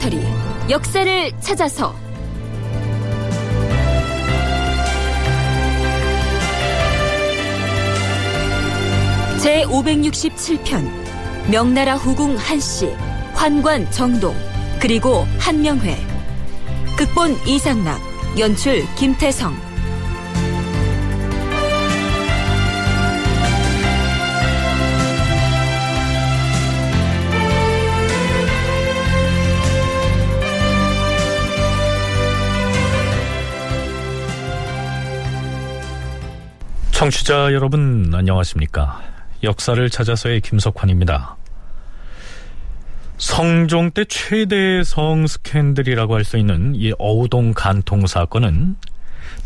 다큐멘터리 역사를 찾아서. 제 567편 명나라 후궁 한씨 환관 정동 그리고 한명회. 극본 이상락 연출 김태성 청취자 여러분 안녕하십니까 역사를 찾아서의 김석환입니다 성종 때 최대의 성 스캔들이라고 할 수 있는 이 어우동 간통 사건은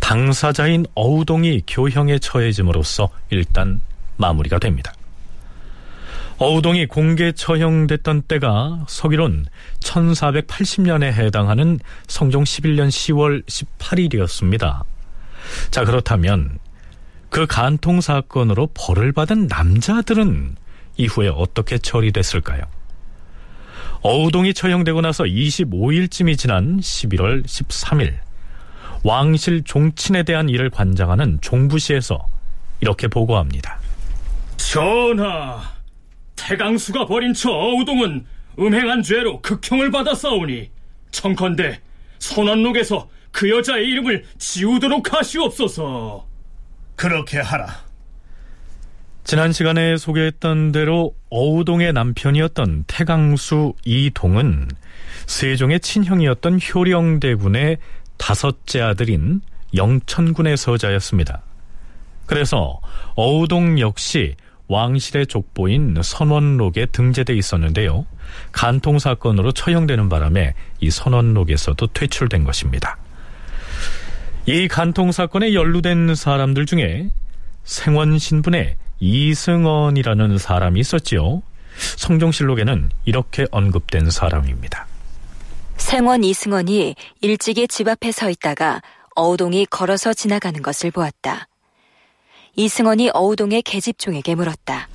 당사자인 어우동이 교형에 처해짐으로써 일단 마무리가 됩니다. 어우동이 공개 처형됐던 때가 서기론 1480년에 해당하는 성종 11년 10월 18일이었습니다. 자, 그렇다면 그 간통 사건으로 벌을 받은 남자들은 이후에 어떻게 처리됐을까요? 어우동이 처형되고 나서 25일쯤이 지난 11월 13일 왕실 종친에 대한 일을 관장하는 종부시에서 이렇게 보고합니다. 전하, 태강수가 벌인 처 어우동은 음행한 죄로 극형을 받았사오니 청컨대 선원록에서 그 여자의 이름을 지우도록 하시옵소서. 그렇게 하라. 지난 시간에 소개했던 대로 어우동의 남편이었던 태강수 이동은 세종의 친형이었던 효령대군의 다섯째 아들인 영천군의 서자였습니다. 그래서 어우동 역시 왕실의 족보인 선원록에 등재돼 있었는데요. 간통 사건으로 처형되는 바람에 이 선원록에서도 퇴출된 것입니다. 이 간통 사건에 연루된 사람들 중에 생원 신분의 이승원이라는 사람이 있었지요. 성종실록에는 이렇게 언급된 사람입니다. 생원 이승원이 일찍이 집 앞에 서 있다가 어우동이 걸어서 지나가는 것을 보았다. 이승원이 어우동의 계집종에게 물었다.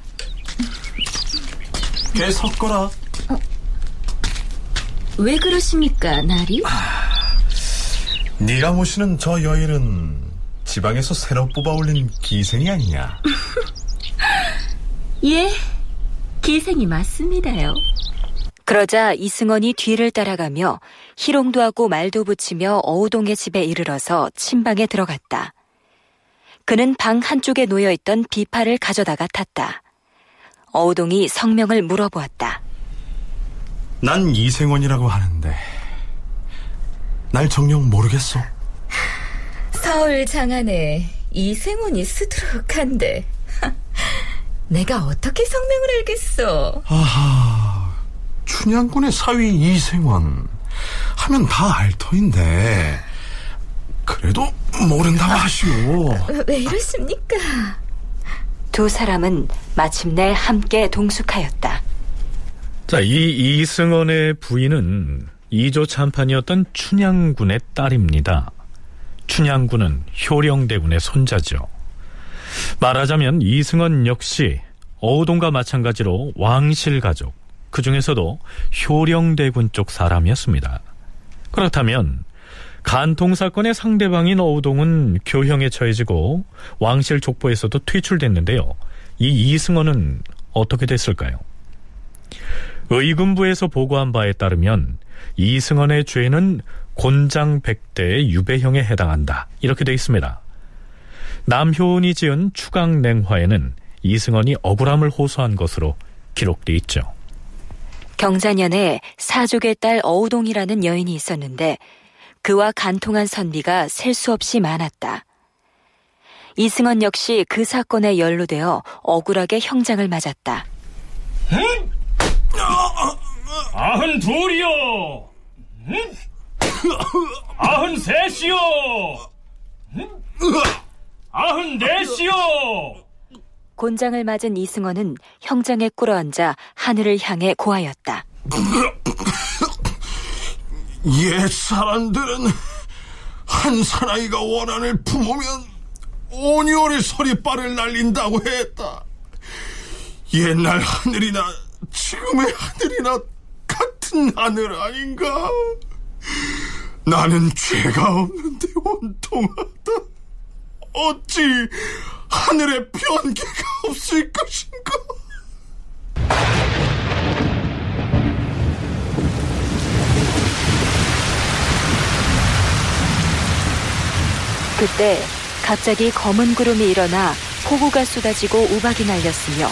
꽤 섞어라. 어, 왜 그러십니까, 나리? 아, 네가 모시는 저 여인은 지방에서 새로 뽑아 올린 기생이 아니냐? 예, 기생이 맞습니다요. 그러자 이승원이 뒤를 따라가며 희롱도 하고 말도 붙이며 어우동의 집에 이르러서 침방에 들어갔다. 그는 방 한쪽에 놓여 있던 비파를 가져다가 탔다. 어우동이 성명을 물어보았다. 난 이승원이라고 하는데 날 정녕 모르겠어. 서울 장안에 이승원이 수두룩한데 내가 어떻게 성명을 알겠어? 아하, 춘향군의 사위 이생원 하면 다 알 터인데 그래도 모른다고 하시오. 왜 이러십니까? 두 사람은 마침내 함께 동숙하였다. 자, 이 이승원의 부인은 이조 참판이었던 춘향군의 딸입니다. 춘향군은 효령대군의 손자죠. 말하자면 이승원 역시 어우동과 마찬가지로 왕실 가족, 그 중에서도 효령대군 쪽 사람이었습니다. 그렇다면 간통 사건의 상대방인 어우동은 교형에 처해지고 왕실 족보에서도 퇴출됐는데요. 이 이승원은 어떻게 됐을까요? 의금부에서 보고한 바에 따르면 이승원의 죄는 곤장 백대의 유배형에 해당한다. 이렇게 돼 있습니다. 남효은이 지은 추강냉화에는 이승원이 억울함을 호소한 것으로 기록돼 있죠. 경자년에 사족의 딸 어우동이라는 여인이 있었는데 그와 간통한 선비가 셀 수 없이 많았다. 이승원 역시 그 사건에 연루되어 억울하게 형장을 맞았다. 응? 아흔 둘이요. 응? 아흔 셋이요. 응? 아흔 넷이요. 곤장을 맞은 이승원은 형장에 꿇어앉아 하늘을 향해 고하였다. 옛 사람들은 한 사나이가 원한을 품으면 온열의 서리빨을 날린다고 했다. 옛날 하늘이나 지금의 하늘이나 같은 하늘 아닌가? 나는 죄가 없는데 온통하다. 어찌 하늘에 변개가 없을 것인가? 그때 갑자기 검은 구름이 일어나 폭우가 쏟아지고 우박이 날렸으며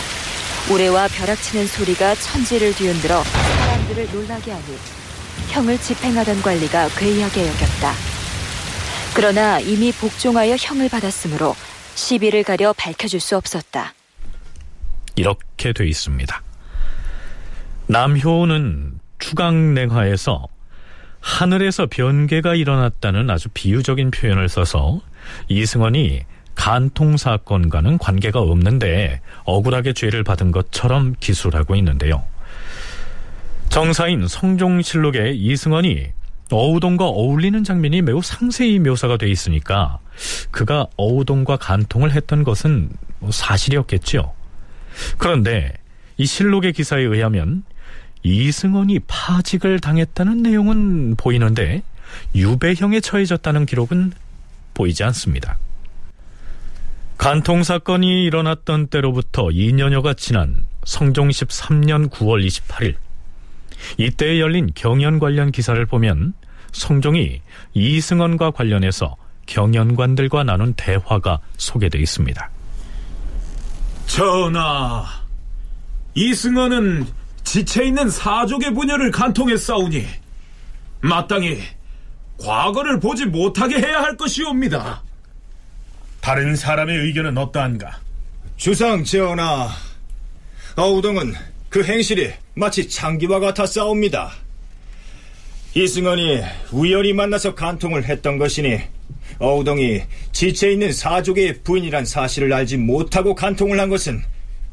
우레와 벼락치는 소리가 천지를 뒤흔들어 사람들을 놀라게 하니 형을 집행하던 관리가 괴이하게 여겼다. 그러나 이미 복종하여 형을 받았으므로 시비를 가려 밝혀줄 수 없었다. 이렇게 돼 있습니다. 남효는 추강냉화에서 하늘에서 변개가 일어났다는 아주 비유적인 표현을 써서 이승원이 간통 사건과는 관계가 없는데 억울하게 죄를 받은 것처럼 기술하고 있는데요. 정사인 성종실록에 이승원이 어우동과 어울리는 장면이 매우 상세히 묘사가 돼 있으니까 그가 어우동과 간통을 했던 것은 뭐 사실이었겠지요. 그런데 이 실록의 기사에 의하면 이승원이 파직을 당했다는 내용은 보이는데 유배형에 처해졌다는 기록은 보이지 않습니다. 간통 사건이 일어났던 때로부터 2년여가 지난 성종 13년 9월 28일 이때 열린 경연 관련 기사를 보면 성종이 이승원과 관련해서 경연관들과 나눈 대화가 소개되어 있습니다. 전하, 이승원은 지체 있는 사족의 부녀를 간통했사오니 마땅히 과거를 보지 못하게 해야 할 것이옵니다. 다른 사람의 의견은 어떠한가? 주상 전하, 어우동은 그 행실이 마치 창기와 같아 싸웁니다. 이승원이 우연히 만나서 간통을 했던 것이니 어우동이 지체 있는 사족의 부인이란 사실을 알지 못하고 간통을 한 것은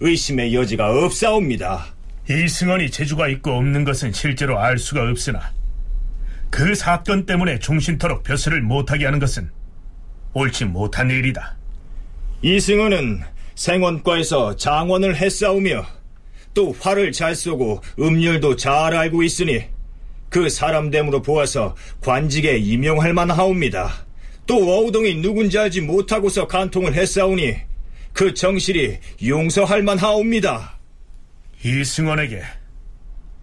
의심의 여지가 없사옵니다. 이승원이 재주가 있고 없는 것은 실제로 알 수가 없으나 그 사건 때문에 종신토록 벼슬을 못하게 하는 것은 옳지 못한 일이다. 이승원은 생원과에서 장원을 했사오며 또 활을 잘 쏘고 음률도 잘 알고 있으니 그 사람됨으로 보아서 관직에 임용할 만하옵니다. 또 어우동이 누군지 알지 못하고서 간통을 했사오니 그 정실이 용서할 만하옵니다. 이승원에게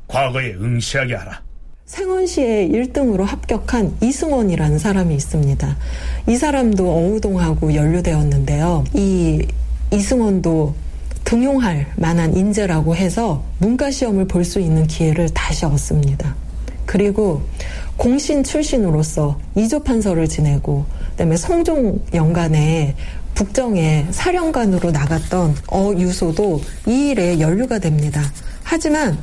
과거에 응시하게 하라. 생원시에 1등으로 합격한 이승원이라는 사람이 있습니다. 이 사람도 어우동하고 연루되었는데요. 이 이승원도 등용할 만한 인재라고 해서 문과 시험을 볼 수 있는 기회를 다시 얻습니다. 그리고 공신 출신으로서 이조 판서를 지내고 그다음에 성종 연간에 북정에 사령관으로 나갔던 어유소도 이 일에 연루가 됩니다. 하지만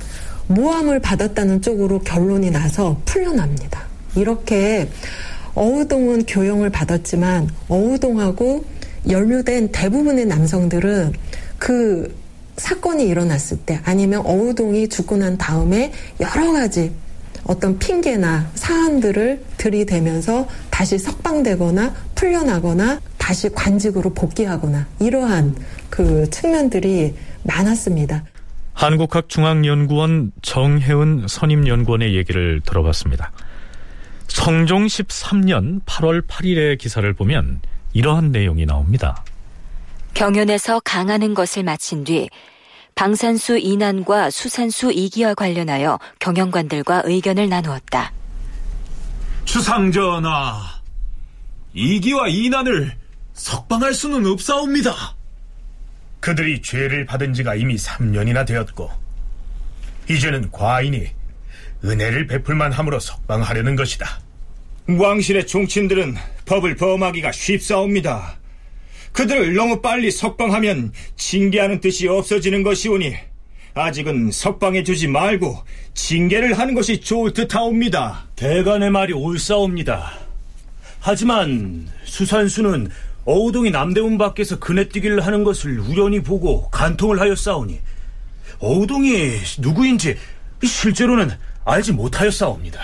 모함을 받았다는 쪽으로 결론이 나서 풀려납니다. 이렇게 어우동은 교영을 받았지만 어우동하고 연루된 대부분의 남성들은 그 사건이 일어났을 때 아니면 어우동이 죽고 난 다음에 여러 가지 어떤 핑계나 사안들을 들이대면서 다시 석방되거나 풀려나거나 다시 관직으로 복귀하거나 이러한 그 측면들이 많았습니다. 한국학중앙연구원 정혜은 선임연구원의 얘기를 들어봤습니다. 성종 13년 8월 8일의 기사를 보면 이러한 내용이 나옵니다. 경연에서 강하는 것을 마친 뒤 방산수 이난과 수산수 이기와 관련하여 경영관들과 의견을 나누었다. 주상전하, 이기와 이난을 석방할 수는 없사옵니다. 그들이 죄를 받은 지가 이미 3년이나 되었고 이제는 과인이 은혜를 베풀만 함으로 석방하려는 것이다. 왕실의 종친들은 법을 범하기가 쉽사옵니다. 그들을 너무 빨리 석방하면 징계하는 뜻이 없어지는 것이오니 아직은 석방해 주지 말고 징계를 하는 것이 좋을 듯하옵니다. 대간의 말이 옳사옵니다. 하지만 수산수는 어우동이 남대문 밖에서 그네뛰기를 하는 것을 우연히 보고 간통을 하였사오니 어우동이 누구인지 실제로는 알지 못하였사옵니다.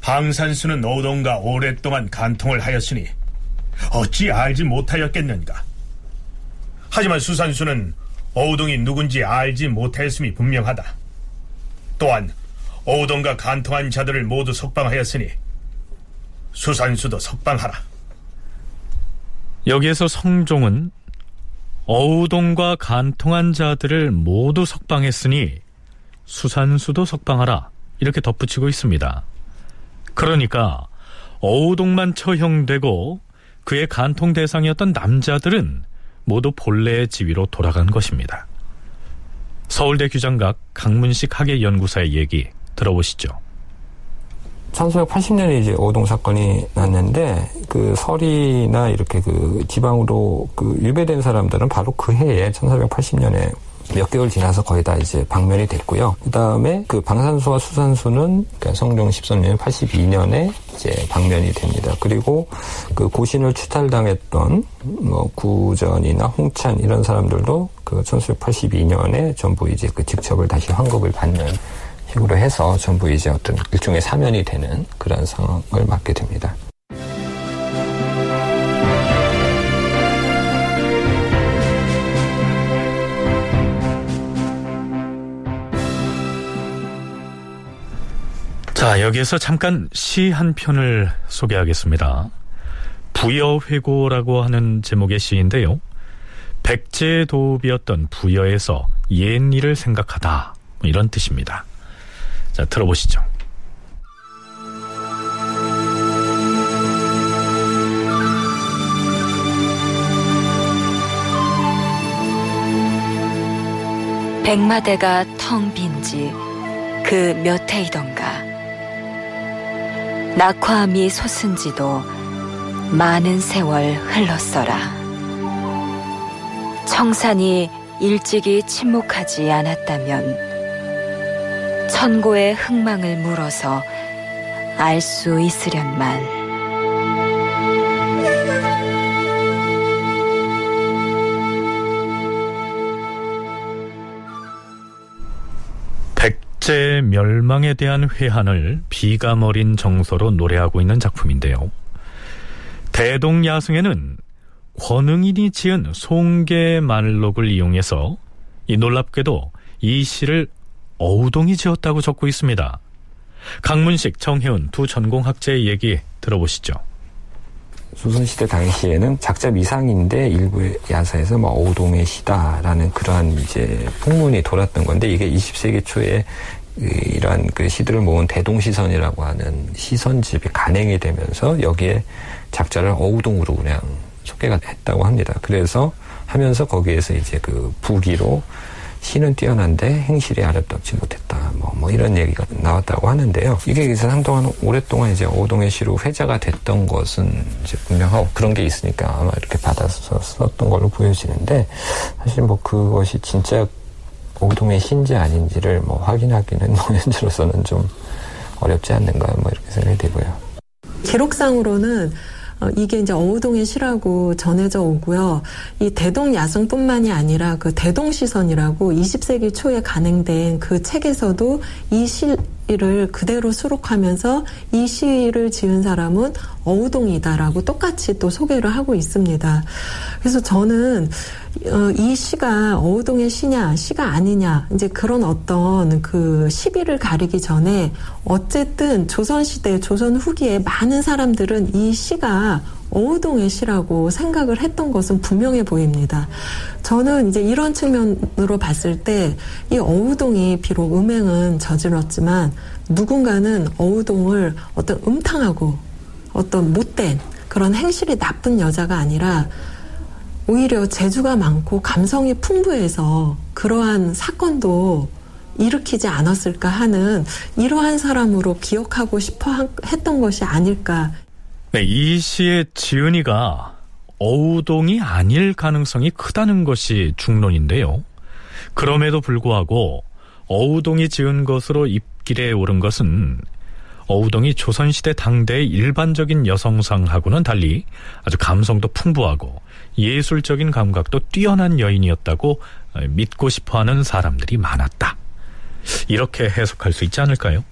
방산수는 오동과 오랫동안 간통을 하였으니 어찌 알지 못하였겠는가? 하지만 수산수는 어우동이 누군지 알지 못하였음이 분명하다. 또한 오동과 간통한 자들을 모두 석방하였으니 수산수도 석방하라. 여기에서 성종은 어우동과 간통한 자들을 모두 석방했으니 수산수도 석방하라 이렇게 덧붙이고 있습니다. 그러니까 어우동만 처형되고 그의 간통 대상이었던 남자들은 모두 본래의 지위로 돌아간 것입니다. 서울대 규장각 강문식 학예연구사의 얘기 들어보시죠. 1980년에 이제 오동 사건이 났는데 그 설이나 이렇게 그 지방으로 그 유배된 사람들은 바로 그 해에 1480년에 몇 개월 지나서 거의 다 이제 방면이 됐고요. 그 다음에 그 방산수와 수산수는 그러니까 성종 13년 82년에 이제 방면이 됩니다. 그리고 그 고신을 추탈당했던 뭐 구전이나 홍찬 이런 사람들도 그 1982년에 전부 이제 그 직첩을 다시 환급을 받는 식으로 해서 전부 이제 어떤 일종의 사면이 되는 그런 상황을 맞게 됩니다. 자, 여기에서 잠깐 시 한 편을 소개하겠습니다. 부여회고라고 하는 제목의 시인데요. 백제도읍이었던 부여에서 옛 일을 생각하다. 뭐 이런 뜻입니다. 자, 들어보시죠. 백마대가 텅 빈지 그 몇 해이던가. 낙화암이 솟은 지도 많은 세월 흘렀어라. 청산이 일찍이 침묵하지 않았다면 천고의 흥망을 물어서 알 수 있으련만. 제 멸망에 대한 회한을 비감 어린 정서로 노래하고 있는 작품인데요. 대동야승에는 권응인이 지은 송계 말록을 이용해서 이 놀랍게도 이 시를 어우동이 지었다고 적고 있습니다. 강문식, 정혜운 두 전공학자의 얘기 들어보시죠. 조선시대 당시에는 작자 미상인데 일부 야사에서 뭐 어우동의 시다라는 그러한 이제 풍문이 돌았던 건데 이게 20세기 초에 이러한 그 시들을 모은 대동시선이라고 하는 시선집이 간행이 되면서 여기에 작자를 어우동으로 그냥 소개가 했다고 합니다. 그래서 하면서 거기에서 이제 그 부기로 시는 뛰어난데 행실이 아름답지 못했다. 뭐, 뭐 이런 얘기가 나왔다고 하는데요. 이게 그래서 한동안 오랫동안 이제 오동의 시로 회자가 됐던 것은 이제 분명하고 그런 게 있으니까 아마 이렇게 받아서 썼던 걸로 보여지는데 사실 뭐 그것이 진짜 오동의 시인지 아닌지를 뭐 확인하기는 뭐 현재로서는 좀 어렵지 않는가 뭐 이렇게 생각이 되고요. 기록상으로는 어, 이게 이제 어우동의 시라고 전해져 오고요. 이 대동 야성뿐만이 아니라 그 대동 시선이라고 20세기 초에 간행된 그 책에서도 이 시를 그대로 수록하면서 이 시를 지은 사람은 어우동이다라고 똑같이 또 소개를 하고 있습니다. 그래서 저는 어, 이 시가 어우동의 시냐 시가 아니냐 이제 그런 어떤 그 시비를 가리기 전에 어쨌든 조선 시대 조선 후기에 많은 사람들은 이 시가 어우동의 시라고 생각을 했던 것은 분명해 보입니다. 저는 이제 이런 측면으로 봤을 때 이 어우동이 비록 음행은 저질렀지만 누군가는 어우동을 어떤 음탕하고 어떤 못된 그런 행실이 나쁜 여자가 아니라 오히려 재주가 많고 감성이 풍부해서 그러한 사건도 일으키지 않았을까 하는 이러한 사람으로 기억하고 싶어 했던 것이 아닐까. 네, 이 시의 지은이가 어우동이 아닐 가능성이 크다는 것이 중론인데요. 그럼에도 불구하고 어우동이 지은 것으로 입길에 오른 것은 어우동이 조선시대 당대의 일반적인 여성상하고는 달리 아주 감성도 풍부하고 예술적인 감각도 뛰어난 여인이었다고 믿고 싶어 하는 사람들이 많았다. 이렇게 해석할 수 있지 않을까요?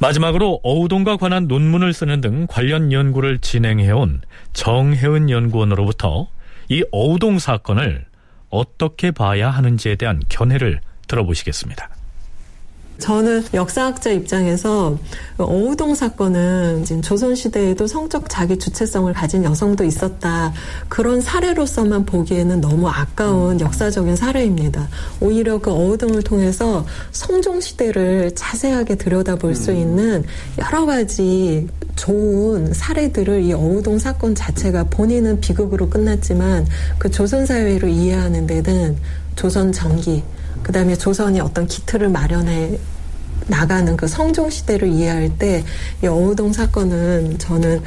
마지막으로 어우동과 관한 논문을 쓰는 등 관련 연구를 진행해온 정혜은 연구원으로부터 이 어우동 사건을 어떻게 봐야 하는지에 대한 견해를 들어보시겠습니다. 저는 역사학자 입장에서 어우동 사건은 지금 조선시대에도 성적 자기 주체성을 가진 여성도 있었다. 그런 사례로서만 보기에는 너무 아까운 역사적인 사례입니다. 오히려 그 어우동을 통해서 성종시대를 자세하게 들여다볼 수 있는 여러 가지 좋은 사례들을 이 어우동 사건 자체가 본인은 비극으로 끝났지만 그 조선사회를 이해하는 데는 조선 전기, 그 다음에 조선이 어떤 기틀을 마련해 나가는 그 성종 시대를 이해할 때 이 어우동 사건은 저는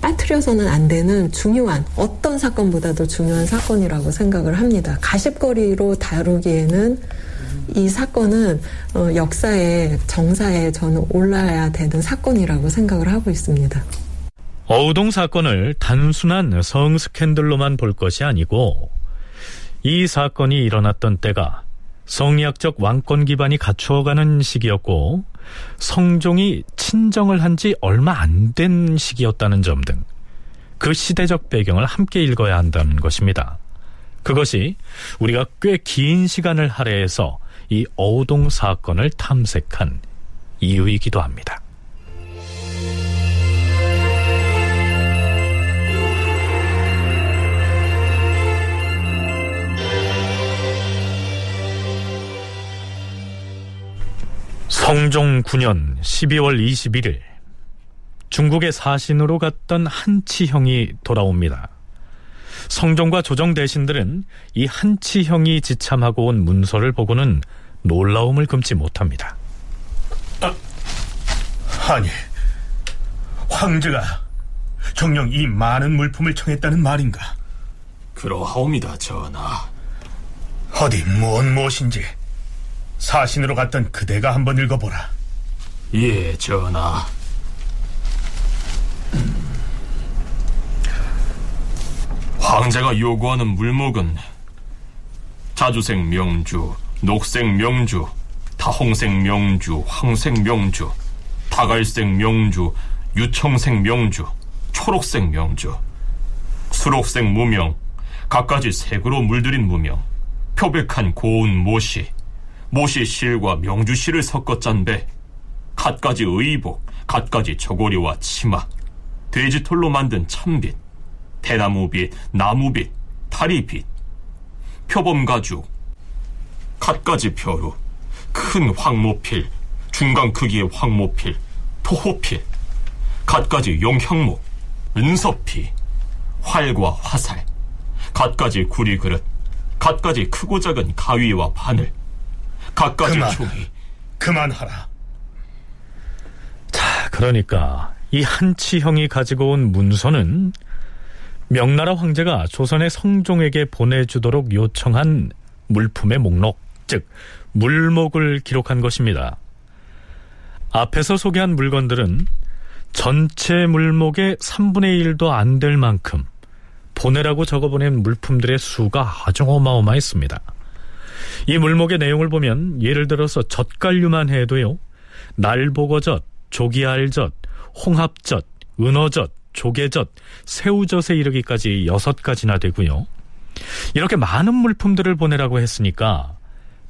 빠뜨려서는 안 되는 중요한 어떤 사건보다도 중요한 사건이라고 생각을 합니다. 가십거리로 다루기에는 이 사건은 어, 역사의 정사에 저는 올라야 되는 사건이라고 생각을 하고 있습니다. 어우동 사건을 단순한 성 스캔들로만 볼 것이 아니고 이 사건이 일어났던 때가 성리학적 왕권 기반이 갖추어가는 시기였고 성종이 친정을 한 지 얼마 안 된 시기였다는 점 등 그 시대적 배경을 함께 읽어야 한다는 것입니다. 그것이 우리가 꽤 긴 시간을 할애해서 이 어우동 사건을 탐색한 이유이기도 합니다. 성종 9년 12월 21일 중국의 사신으로 갔던 한치형이 돌아옵니다. 성종과 조정 대신들은 이 한치형이 지참하고 온 문서를 보고는 놀라움을 금치 못합니다. 아니, 황제가 정녕 이 많은 물품을 청했다는 말인가? 그러하옵니다, 전하. 어디 무엇 무엇인지 사신으로 갔던 그대가 한번 읽어보라. 예, 전하. 황제가 요구하는 물목은 자주색 명주, 녹색 명주, 다홍색 명주, 황색 명주, 다갈색 명주, 유청색 명주, 초록색 명주, 수록색 무명, 갖가지 색으로 물들인 무명, 표백한 고운 모시, 모시 실과 명주 실을 섞어 짠 배, 갖가지 의복, 갖가지 저고리와 치마, 돼지털로 만든 참빗, 대나무빗, 나무빗, 다리빗, 표범가죽, 갖가지 벼루, 큰 황모필, 중간 크기의 황모필, 토호필, 갖가지 용향목, 은서피, 활과 화살, 갖가지 구리 그릇, 갖가지 크고 작은 가위와 바늘, 갖가지 그만. 종이. 그만하라. 자, 그러니까 이 한치형이 가지고 온 문서는 명나라 황제가 조선의 성종에게 보내주도록 요청한 물품의 목록, 즉 물목을 기록한 것입니다. 앞에서 소개한 물건들은 전체 물목의 3분의 1도 안 될 만큼 보내라고 적어보낸 물품들의 수가 아주 어마어마했습니다. 이 물목의 내용을 보면 예를 들어서 젓갈류만 해도요. 날보거젓, 조기알젓, 홍합젓, 은어젓, 조개젓, 새우젓에 이르기까지 여섯 가지나 되고요. 이렇게 많은 물품들을 보내라고 했으니까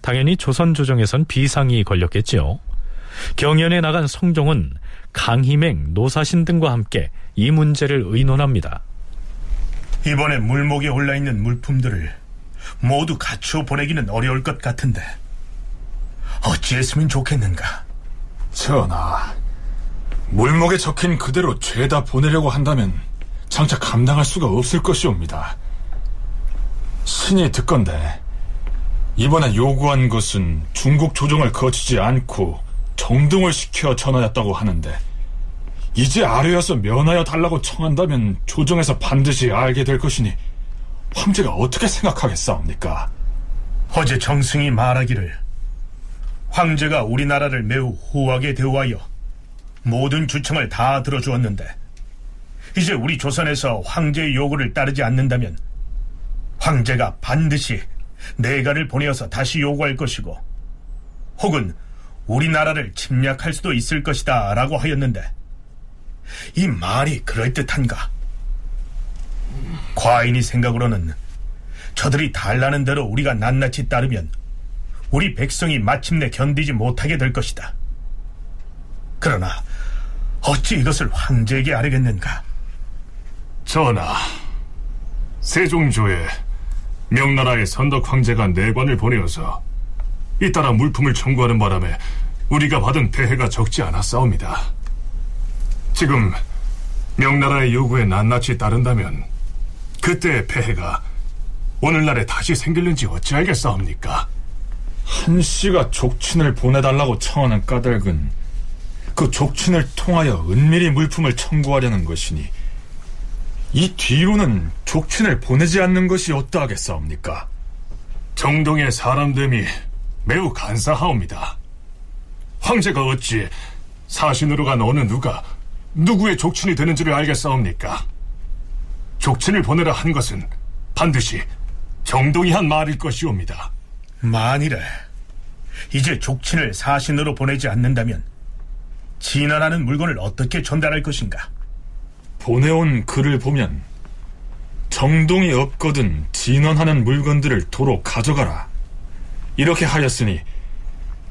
당연히 조선 조정에선 비상이 걸렸겠지요. 경연에 나간 성종은 강희맹, 노사신 등과 함께 이 문제를 의논합니다. 이번에 물목에 올라 있는 물품들을 모두 갖추어 보내기는 어려울 것 같은데 어찌했으면 좋겠는가? 전하, 물목에 적힌 그대로 죄다 보내려고 한다면 장차 감당할 수가 없을 것이옵니다. 신이 듣건데 이번에 요구한 것은 중국 조정을 거치지 않고 정등을 시켜 전하였다고 하는데 이제 아뢰어서 면하여 달라고 청한다면 조정에서 반드시 알게 될 것이니 황제가 어떻게 생각하겠사옵니까? 어제 정승이 말하기를 황제가 우리나라를 매우 호하게 대우하여 모든 주청을 다 들어주었는데 이제 우리 조선에서 황제의 요구를 따르지 않는다면 황제가 반드시 내가를 보내어서 다시 요구할 것이고 혹은 우리나라를 침략할 수도 있을 것이다 라고 하였는데 이 말이 그럴듯한가? 과인이 생각으로는 저들이 달라는 대로 우리가 낱낱이 따르면 우리 백성이 마침내 견디지 못하게 될 것이다. 그러나 어찌 이것을 황제에게 아뢰겠는가? 전하, 세종조에 명나라의 선덕 황제가 내관을 보내어서 잇따라 물품을 청구하는 바람에 우리가 받은 폐해가 적지 않았사옵니다. 지금 명나라의 요구에 낱낱이 따른다면 그때의 폐해가 오늘날에 다시 생길는지 어찌 알겠사옵니까? 한 씨가 족친을 보내달라고 청하는 까닭은 그 족친을 통하여 은밀히 물품을 청구하려는 것이니 이 뒤로는 족친을 보내지 않는 것이 어떠하겠사옵니까? 정동의 사람됨이 매우 간사하옵니다. 황제가 어찌 사신으로 간 어느 누가 누구의 족친이 되는지를 알겠사옵니까? 족친을 보내라 한 것은 반드시 정동이 한 말일 것이옵니다. 만일에 이제 족친을 사신으로 보내지 않는다면 진화라는 물건을 어떻게 전달할 것인가? 보내온 글을 보면 정동이 없거든 진원하는 물건들을 도로 가져가라. 이렇게 하였으니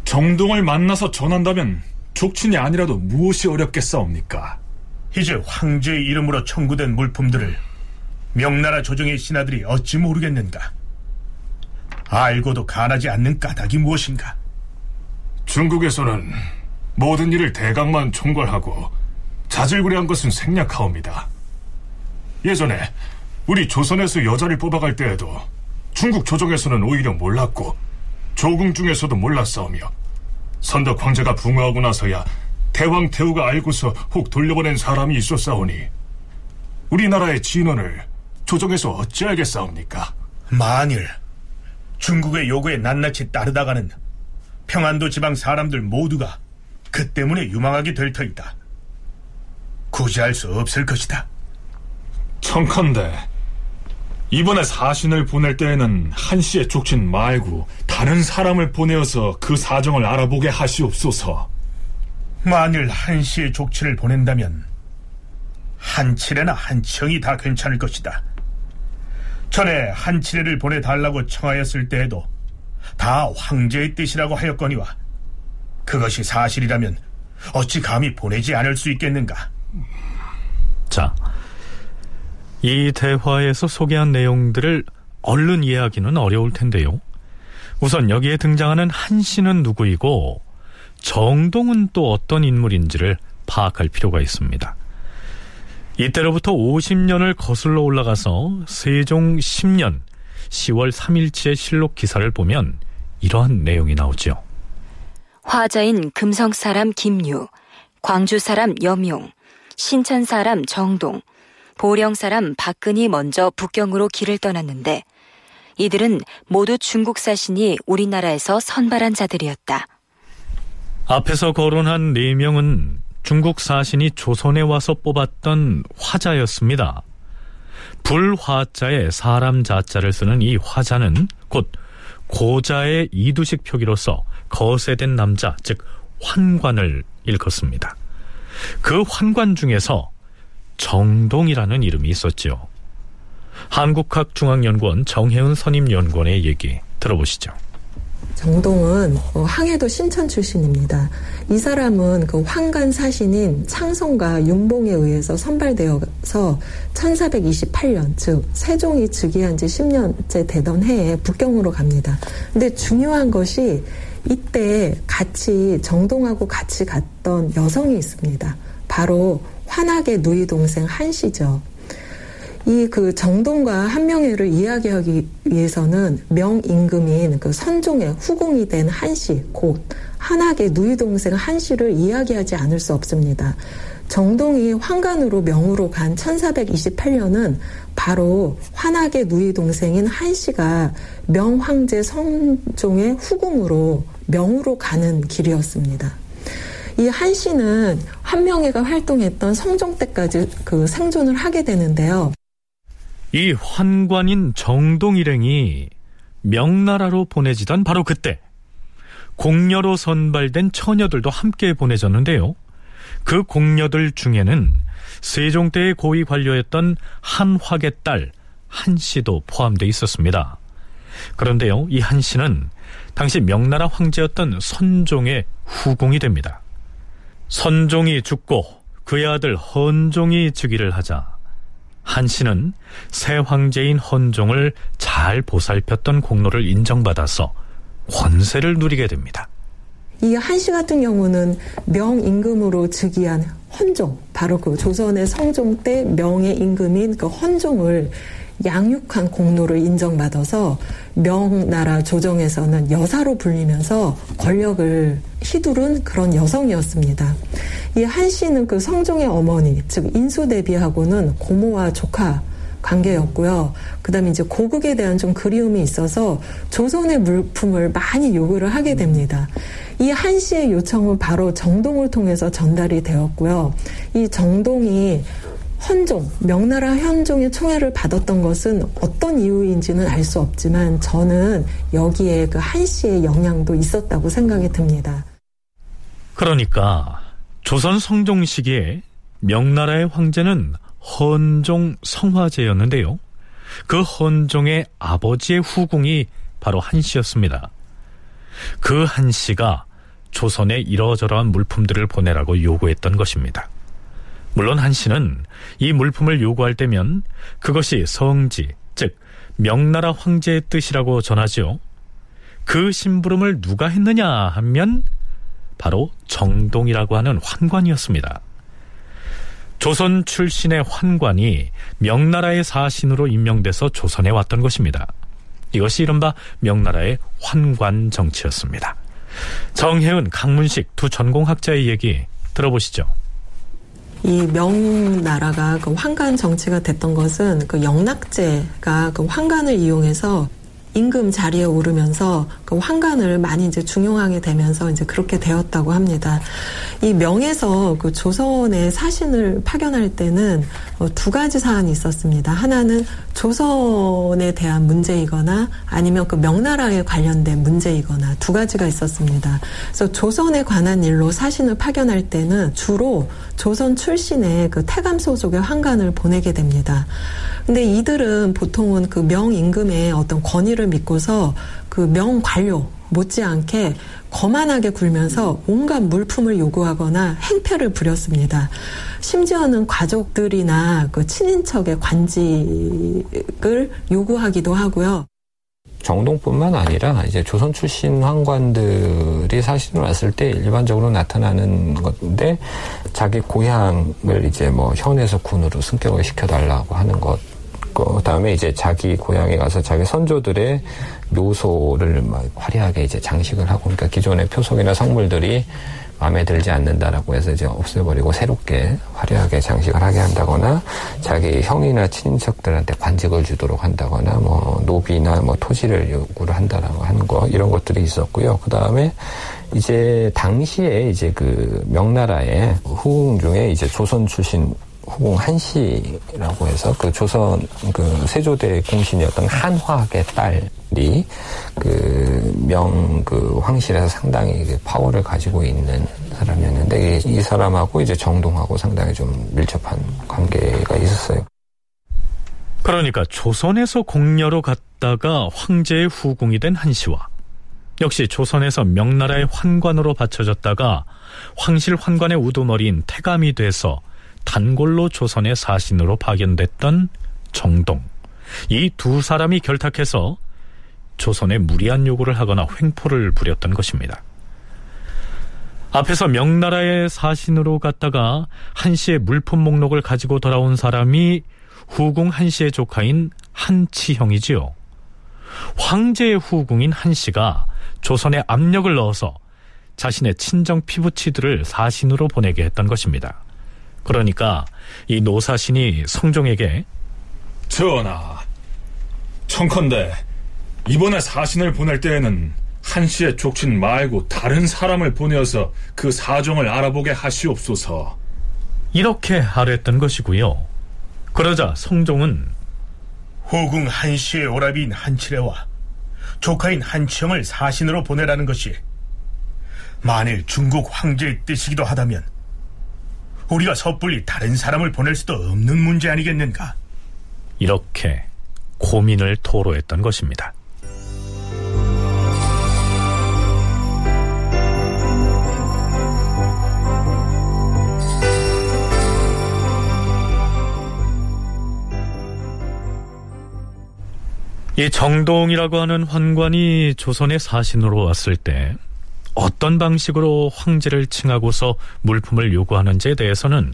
정동을 만나서 전한다면 족친이 아니라도 무엇이 어렵겠사옵니까? 이제 황제의 이름으로 청구된 물품들을 명나라 조정의 신하들이 어찌 모르겠는가? 알고도 간하지 않는 까닭이 무엇인가? 중국에서는 모든 일을 대강만 총괄하고 자질구레한 것은 생략하옵니다. 예전에 우리 조선에서 여자를 뽑아갈 때에도 중국 조정에서는 오히려 몰랐고 조궁 중에서도 몰랐사오며 선덕 황제가 붕어하고 나서야 대왕 태후가 알고서 혹 돌려보낸 사람이 있었사오니 우리나라의 진원을 조정에서 어찌 알겠사옵니까? 만일 중국의 요구에 낱낱이 따르다가는 평안도 지방 사람들 모두가 그 때문에 유망하게 될 터이다. 굳이 할수 없을 것이다. 청컨대 이번에 사신을 보낼 때에는 한 씨의 족친 말고 다른 사람을 보내어서 그 사정을 알아보게 하시옵소서. 만일 한시의 족친을 보낸다면 한치레나 한청이 다 괜찮을 것이다. 전에 한치레를 보내달라고 청하였을 때에도 다 황제의 뜻이라고 하였거니와 그것이 사실이라면 어찌 감히 보내지 않을 수 있겠는가? 자, 이 대화에서 소개한 내용들을 얼른 이해하기는 어려울 텐데요. 우선 여기에 등장하는 한 씨는 누구이고 정동은 또 어떤 인물인지를 파악할 필요가 있습니다. 이때로부터 50년을 거슬러 올라가서 세종 10년 10월 3일치의 실록 기사를 보면 이러한 내용이 나오죠. 화자인 금성 사람 김유, 광주 사람 염용, 신천 사람 정동, 보령 사람 박근이 먼저 북경으로 길을 떠났는데 이들은 모두 중국 사신이 우리나라에서 선발한 자들이었다. 앞에서 거론한 네 명은 중국 사신이 조선에 와서 뽑았던 화자였습니다. 불화자에 사람 자자를 쓰는 이 화자는 곧 고자의 이두식 표기로서 거세된 남자, 즉 환관을 일컫습니다. 그 환관 중에서 정동이라는 이름이 있었죠. 한국학중앙연구원 정혜은 선임연구원의 얘기 들어보시죠. 정동은 어, 항해도 신천 출신입니다. 이 사람은 그 황간 사신인 창성과 윤봉에 의해서 선발되어서 1428년, 즉 세종이 즉위한 지 10년째 되던 해에 북경으로 갑니다. 근데 중요한 것이 이때 같이 정동하고 같이 갔던 여성이 있습니다. 바로 환하게 누이 동생 한씨죠. 이 그 정동과 한명회를 이야기하기 위해서는 명임금인 그 선종의 후궁이 된 한씨, 곧 한하계 누이 동생 한씨를 이야기하지 않을 수 없습니다. 정동이 환관으로 명으로 간 1428년은 바로 환하계 누이 동생인 한씨가 명황제 성종의 후궁으로 명으로 가는 길이었습니다. 이 한씨는 한명회가 활동했던 성종 때까지 그 생존을 하게 되는데요. 이 환관인 정동 일행이 명나라로 보내지던 바로 그때 공녀로 선발된 처녀들도 함께 보내졌는데요. 그 공녀들 중에는 세종 때의 고위 관료였던 한화의 딸 한씨도 포함되어 있었습니다. 그런데요, 이 한씨는 당시 명나라 황제였던 선종의 후궁이 됩니다. 선종이 죽고 그의 아들 헌종이 즉위를 하자 한씨는 새 황제인 헌종을 잘 보살폈던 공로를 인정받아서 권세를 누리게 됩니다. 이 한씨 같은 경우는 명임금으로 즉위한 헌종, 바로 그 조선의 성종 때 명의 임금인 그 헌종을 양육한 공로를 인정받아서 명나라 조정에서는 여사로 불리면서 권력을 휘두른 그런 여성이었습니다. 이 한씨는 그 성종의 어머니, 즉 인수대비하고는 고모와 조카 관계였고요. 그 다음에 이제 고국에 대한 좀 그리움이 있어서 조선의 물품을 많이 요구를 하게 됩니다. 이 한씨의 요청은 바로 정동을 통해서 전달이 되었고요. 이 정동이 헌종, 명나라 현종의 총애를 받았던 것은 어떤 이유인지는 알 수 없지만 저는 여기에 그 한씨의 영향도 있었다고 생각이 듭니다. 그러니까 조선 성종 시기에 명나라의 황제는 헌종 성화제였는데요. 그 헌종의 아버지의 후궁이 바로 한씨였습니다. 그 한씨가 조선에 이러저러한 물품들을 보내라고 요구했던 것입니다. 물론 한 씨는 이 물품을 요구할 때면 그것이 성지, 즉 명나라 황제의 뜻이라고 전하지요. 그 심부름을 누가 했느냐 하면 바로 정동이라고 하는 환관이었습니다. 조선 출신의 환관이 명나라의 사신으로 임명돼서 조선에 왔던 것입니다. 이것이 이른바 명나라의 환관 정치였습니다. 정혜은, 강문식 두 전공학자의 얘기 들어보시죠. 이 명나라가 그 환관 정치가 됐던 것은 그 영락제가 그 환관을 이용해서 임금 자리에 오르면서 그 환관을 많이 이제 중용하게 되면서 이제 그렇게 되었다고 합니다. 이 명에서 그 조선의 사신을 파견할 때는 어, 두 가지 사안이 있었습니다. 하나는 조선에 대한 문제이거나 아니면 그 명나라에 관련된 문제이거나 두 가지가 있었습니다. 그래서 조선에 관한 일로 사신을 파견할 때는 주로 조선 출신의 그 태감 소속의 환관을 보내게 됩니다. 근데 이들은 보통은 그 명임금의 어떤 권위를 믿고서 그 명관료 못지않게 거만하게 굴면서 온갖 물품을 요구하거나 행패를 부렸습니다. 심지어는 가족들이나 그 친인척의 관직을 요구하기도 하고요. 정동뿐만 아니라 이제 조선 출신 황관들이 사실은 왔을 때 일반적으로 나타나는 건데 자기 고향을 이제 뭐 현에서 군으로 승격을 시켜달라고 하는 것. 그 다음에 이제 자기 고향에 가서 자기 선조들의 묘소를 막 화려하게 이제 장식을 하고 그러니까 기존의 표석이나 성물들이 마음에 들지 않는다라고 해서 이제 없애버리고 새롭게 화려하게 장식을 하게 한다거나 자기 형이나 친인척들한테 관직을 주도록 한다거나 뭐 노비나 뭐 토지를 요구를 한다라고 하는 거 이런 것들이 있었고요. 그 다음에 이제 당시에 이제 그 명나라의 후궁 중에 이제 조선 출신 후궁 한씨라고 해서 그 조선 그 세조대 공신이었던 한화학의 딸이 그 명그 그 황실에서 상당히 그 파워를 가지고 있는 사람이었는데 이, 이 사람하고 이제 정동하고 상당히 좀 밀접한 관계가 있었어요. 그러니까 조선에서 공녀로 갔다가 황제의 후궁이 된 한씨와 역시 조선에서 명나라의 환관으로 바쳐졌다가 황실 환관의 우두머리인 태감이 돼서 단골로 조선의 사신으로 파견됐던 정동. 이 두 사람이 결탁해서 조선에 무리한 요구를 하거나 횡포를 부렸던 것입니다. 앞에서 명나라의 사신으로 갔다가 한씨의 물품 목록을 가지고 돌아온 사람이 후궁 한씨의 조카인 한치형이지요. 황제의 후궁인 한씨가 조선에 압력을 넣어서 자신의 친정 피부치들을 사신으로 보내게 했던 것입니다. 그러니까 이 노사신이 성종에게 전하, 청컨대 이번에 사신을 보낼 때에는 한씨의 족친 말고 다른 사람을 보내어서 그 사정을 알아보게 하시옵소서. 이렇게 하랬던 것이고요. 그러자 성종은 호궁 한씨의 오라비인 한치레와 조카인 한치영을 사신으로 보내라는 것이 만일 중국 황제의 뜻이기도 하다면 우리가 섣불리 다른 사람을 보낼 수도 없는 문제 아니겠는가? 이렇게 고민을 토로했던 것입니다. 이 정동이라고 하는 환관이 조선에 사신으로 왔을 때 어떤 방식으로 황제를 칭하고서 물품을 요구하는지에 대해서는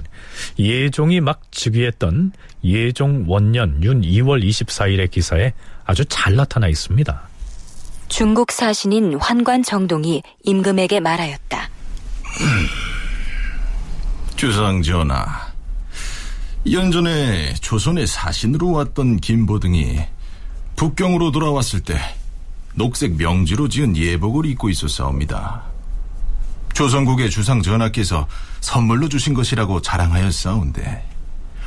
예종이 막 즉위했던 예종 원년 윤 2월 24일의 기사에 아주 잘 나타나 있습니다. 중국 사신인 환관 정동이 임금에게 말하였다. 주상 전하, 연전에 조선의 사신으로 왔던 김보등이 북경으로 돌아왔을 때 녹색 명지로 지은 예복을 입고 있었사옵니다. 조선국의 주상 전하께서 선물로 주신 것이라고 자랑하였사온데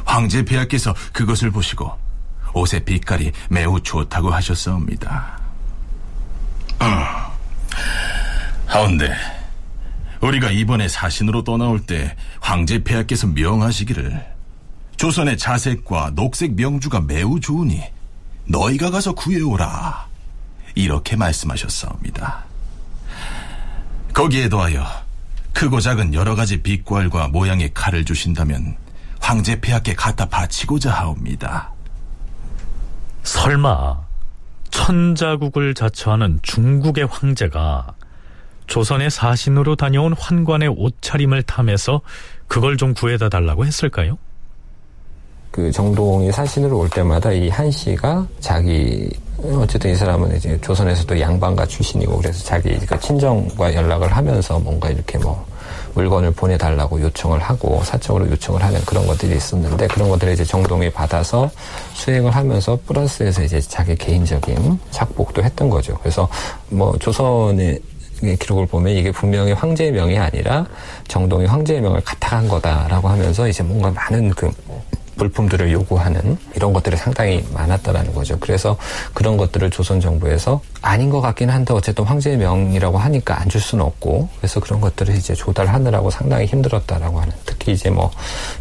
황제 폐하께서 그것을 보시고 옷의 빛깔이 매우 좋다고 하셨사옵니다. 어. 하운데 우리가 이번에 사신으로 떠나올 때 황제 폐하께서 명하시기를 조선의 자색과 녹색 명주가 매우 좋으니 너희가 가서 구해오라. 이렇게 말씀하셨사옵니다. 거기에 더하여 크고 작은 여러 가지 빛깔과 모양의 칼을 주신다면 황제 폐하께 갖다 바치고자 하옵니다. 설마 천자국을 자처하는 중국의 황제가 조선의 사신으로 다녀온 환관의 옷차림을 탐해서 그걸 좀 구해다 달라고 했을까요? 그 정동이 사신으로 올 때마다 이 한 씨가 자기 어쨌든 이 사람은 이제 조선에서도 양반가 출신이고 그래서 자기 그 친정과 연락을 하면서 뭔가 이렇게 뭐 물건을 보내달라고 요청을 하고 사적으로 요청을 하는 그런 것들이 있었는데 그런 것들을 이제 정동이 받아서 수행을 하면서 플러스해서 이제 자기 개인적인 착복도 했던 거죠. 그래서 뭐 조선의 기록을 보면 이게 분명히 황제의 명이 아니라 정동이 황제의 명을 갖다간 거다라고 하면서 이제 뭔가 많은 그 물품들을 요구하는 이런 것들이 상당히 많았다라는 거죠. 그래서 그런 것들을 조선 정부에서 아닌 것 같긴 한데 어쨌든 황제의 명이라고 하니까 안 줄 수는 없고 그래서 그런 것들을 이제 조달하느라고 상당히 힘들었다라고 하는 특히 이제 뭐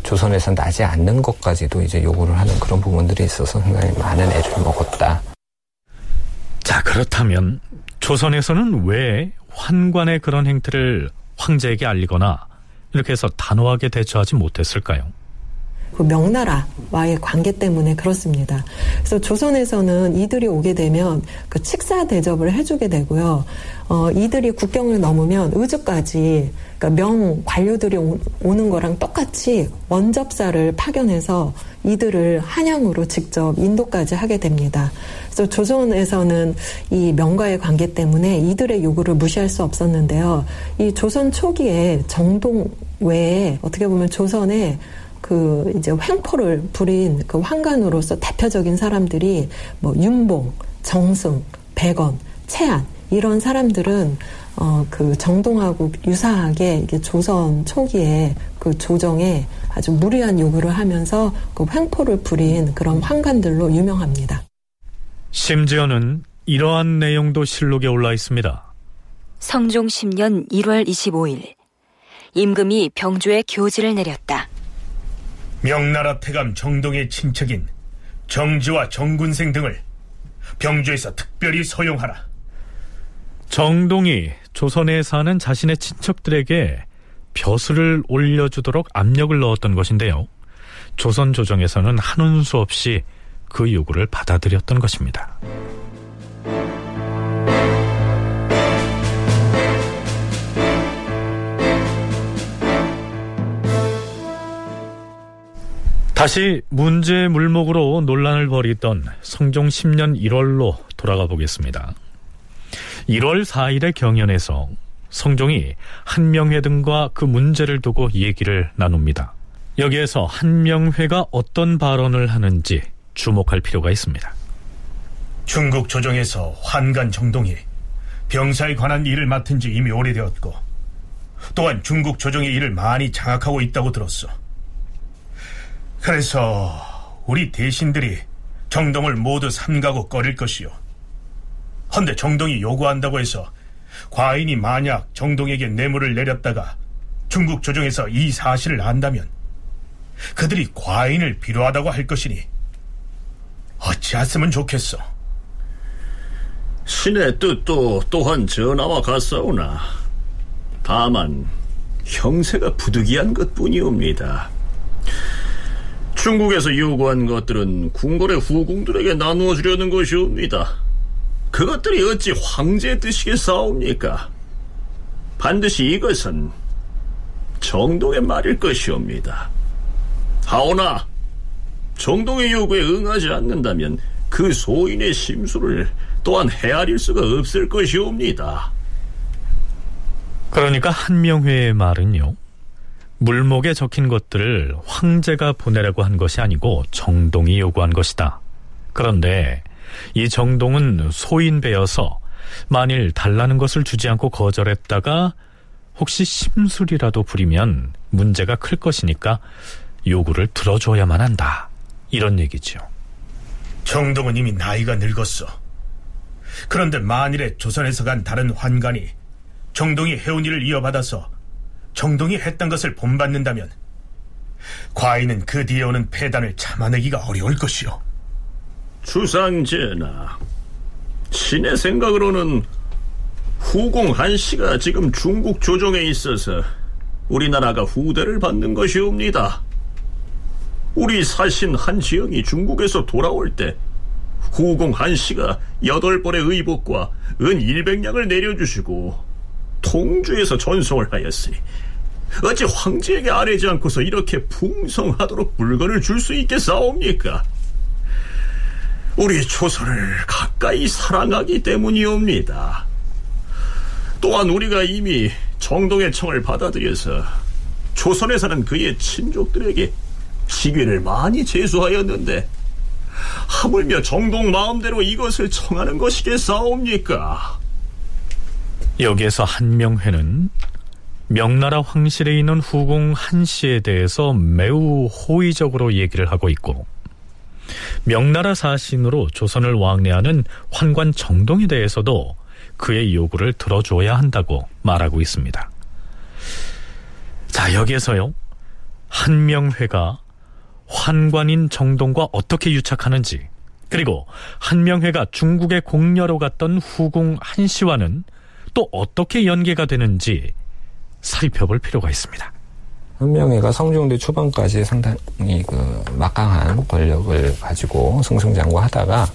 조선에서 나지 않는 것까지도 이제 요구를 하는 그런 부분들이 있어서 상당히 많은 애를 먹었다. 자 그렇다면 조선에서는 왜 환관의 그런 행태를 황제에게 알리거나 이렇게 해서 단호하게 대처하지 못했을까요? 그 명나라와의 관계 때문에 그렇습니다. 그래서 조선에서는 이들이 오게 되면 그 칙사 대접을 해주게 되고요. 어, 이들이 국경을 넘으면 의주까지 그러니까 명 관료들이 오, 는 거랑 똑같이 원접사를 파견해서 이들을 한양으로 직접 인도까지 하게 됩니다. 그래서 조선에서는 이 명과의 관계 때문에 이들의 요구를 무시할 수 없었는데요. 이 조선 초기에 정동 외에 어떻게 보면 조선에 그 이제 횡포를 부린 그 황관으로서 대표적인 사람들이 뭐 윤봉, 정승, 백원, 채안 이런 사람들은 어 그 정동하고 유사하게 이게 조선 초기에 그 조정에 아주 무리한 요구를 하면서 그 횡포를 부린 그런 황관들로 유명합니다. 심지어는 이러한 내용도 실록에 올라 있습니다. 성종 10년 1월 25일 임금이 병조에 교지를 내렸다. 명나라 태감 정동의 친척인 정지와 정군생 등을 병조에서 특별히 서용하라. 정동이 조선에 사는 자신의 친척들에게 벼슬을 올려주도록 압력을 넣었던 것인데요. 조선 조정에서는 한운 수 없이 그 요구를 받아들였던 것입니다. 다시 문제 물목으로 논란을 벌이던 성종 10년 1월로 돌아가 보겠습니다. 1월 4일의 경연에서 성종이 한명회 등과 그 문제를 두고 얘기를 나눕니다. 여기에서 한명회가 어떤 발언을 하는지 주목할 필요가 있습니다. 중국 조정에서 환관 정동이 병사에 관한 일을 맡은 지 이미 오래되었고 또한 중국 조정의 일을 많이 장악하고 있다고 들었어. 그래서 우리 대신들이 정동을 모두 삼가고 꺼릴 것이요. 헌데 정동이 요구한다고 해서 과인이 만약 정동에게 뇌물을 내렸다가 중국 조정에서 이 사실을 안다면 그들이 과인을 필요하다고 할 것이니 어찌했으면 좋겠어. 신의 뜻도 또한 전하와 같사오나 다만 형세가 부득이한 것뿐이옵니다. 중국에서 요구한 것들은 궁궐의 후궁들에게 나누어 주려는 것이옵니다. 그것들이 어찌 황제의 뜻이겠사옵니까? 반드시 이것은 정동의 말일 것이옵니다. 하오나 정동의 요구에 응하지 않는다면 그 소인의 심수를 또한 헤아릴 수가 없을 것이옵니다. 그러니까 한명회의 말은요. 물목에 적힌 것들을 황제가 보내라고 한 것이 아니고 정동이 요구한 것이다. 그런데 이 정동은 소인배여서 만일 달라는 것을 주지 않고 거절했다가 혹시 심술이라도 부리면 문제가 클 것이니까 요구를 들어줘야만 한다. 이런 얘기죠. 정동은 이미 나이가 늙었어. 그런데 만일에 조선에서 간 다른 환관이 정동이 일을 이어받아서 정동이 했던 것을 본받는다면 과인은 그 뒤에 오는 폐단을 참아내기가 어려울 것이오. 주상전하, 신의 생각으로는 후공 한씨가 지금 중국 조정에 있어서 우리나라가 후대를 받는 것이옵니다. 우리 사신 한지영이 중국에서 돌아올 때 후공 한씨가 여덟 벌의 의복과 은 일백 냥을 내려주시고 통주에서 전송을 하였으니 어찌 황제에게 아뢰지 않고서 이렇게 풍성하도록 물건을 줄 수 있겠사옵니까? 우리 조선을 가까이 사랑하기 때문이옵니다. 또한 우리가 이미 정동의 청을 받아들여서 조선에 사는 그의 친족들에게 시기를 많이 제수하였는데 하물며 정동 마음대로 이것을 청하는 것이겠사옵니까? 여기에서 한명회는 명나라 황실에 있는 후궁 한씨에 대해서 매우 호의적으로 얘기를 하고 있고 명나라 사신으로 조선을 왕래하는 환관 정동에 대해서도 그의 요구를 들어줘야 한다고 말하고 있습니다. 자, 여기에서요. 한명회가 환관인 정동과 어떻게 유착하는지, 그리고 한명회가 중국의 공녀로 갔던 후궁 한씨와는 또 어떻게 연계가 되는지 살펴볼 필요가 있습니다. 한명회가 성종대 초반까지 상당히 그 막강한 권력을 가지고 승승장구하다가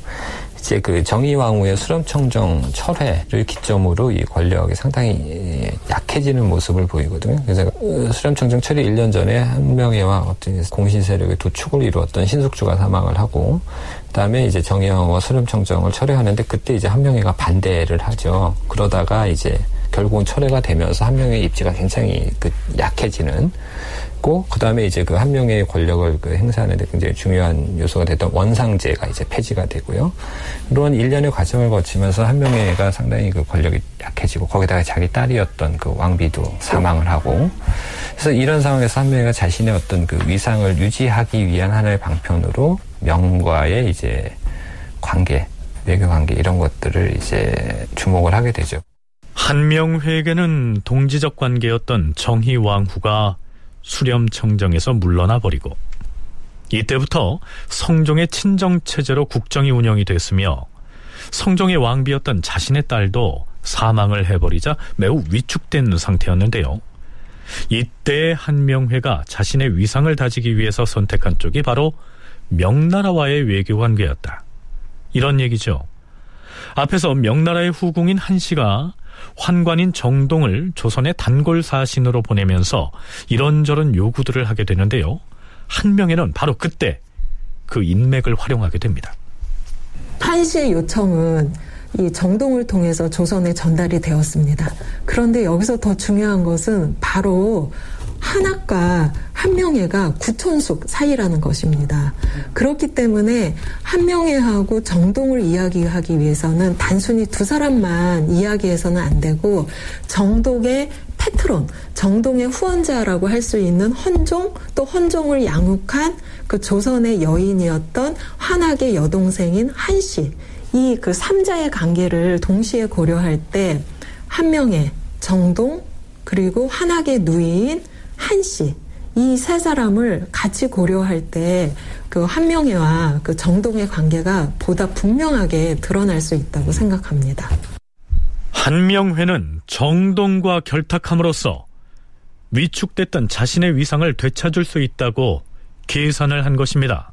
이제 그 정의왕후의 수렴청정 철회를 기점으로 이 권력이 상당히 약해지는 모습을 보이거든요. 그래서 수렴청정 철회 1년 전에 한명회와 어떤 공신 세력의 도축을 이루었던 신숙주가 사망을 하고 그다음에 이제 정의왕후와 수렴청정을 철회하는데 그때 이제 한명회가 반대를 하죠. 그러다가 이제 결국은 철회가 되면서 한 명의 입지가 굉장히 그 약해지는 고 그다음에 이제 그 한 명의 권력을 그 행사하는 데 굉장히 중요한 요소가 됐던 원상제가 이제 폐지가 되고요. 이런 일련의 과정을 거치면서 한 명의가 상당히 그 권력이 약해지고 거기다가 자기 딸이었던 그 왕비도 사망을 하고 그래서 이런 상황에서 한 명의가 자신의 어떤 그 위상을 유지하기 위한 하나의 방편으로 명과의 이제 관계, 외교 관계 이런 것들을 이제 주목을 하게 되죠. 한명회에게는 동지적 관계였던 정희왕후가 수렴청정에서 물러나 버리고 이때부터 성종의 친정체제로 국정이 운영이 됐으며 성종의 왕비였던 자신의 딸도 사망을 해버리자 매우 위축된 상태였는데요. 이때 한명회가 자신의 위상을 다지기 위해서 선택한 쪽이 바로 명나라와의 외교 관계였다. 이런 얘기죠. 앞에서 명나라의 후궁인 한씨가 환관인 정동을 조선의 단골 사신으로 보내면서 이런저런 요구들을 하게 되는데요. 한 명에는 바로 그때 그 인맥을 활용하게 됩니다. 한씨의 요청은 이 정동을 통해서 조선에 전달이 되었습니다. 그런데 여기서 더 중요한 것은 바로 한학과 한명회가 구천숙 사이라는 것입니다. 그렇기 때문에 한명회하고 정동을 이야기하기 위해서는 단순히 두 사람만 이야기해서는 안 되고 정동의 패트론, 정동의 후원자라고 할 수 있는 헌종, 또 헌종을 양육한 그 조선의 여인이었던 한학의 여동생인 한씨, 이 그 삼자의 관계를 동시에 고려할 때 한명회, 정동, 그리고 한학의 누이인 한씨 이 세 사람을 같이 고려할 때 그 한명회와 그 정동의 관계가 보다 분명하게 드러날 수 있다고 생각합니다. 한명회는 정동과 결탁함으로써 위축됐던 자신의 위상을 되찾을 수 있다고 계산을 한 것입니다.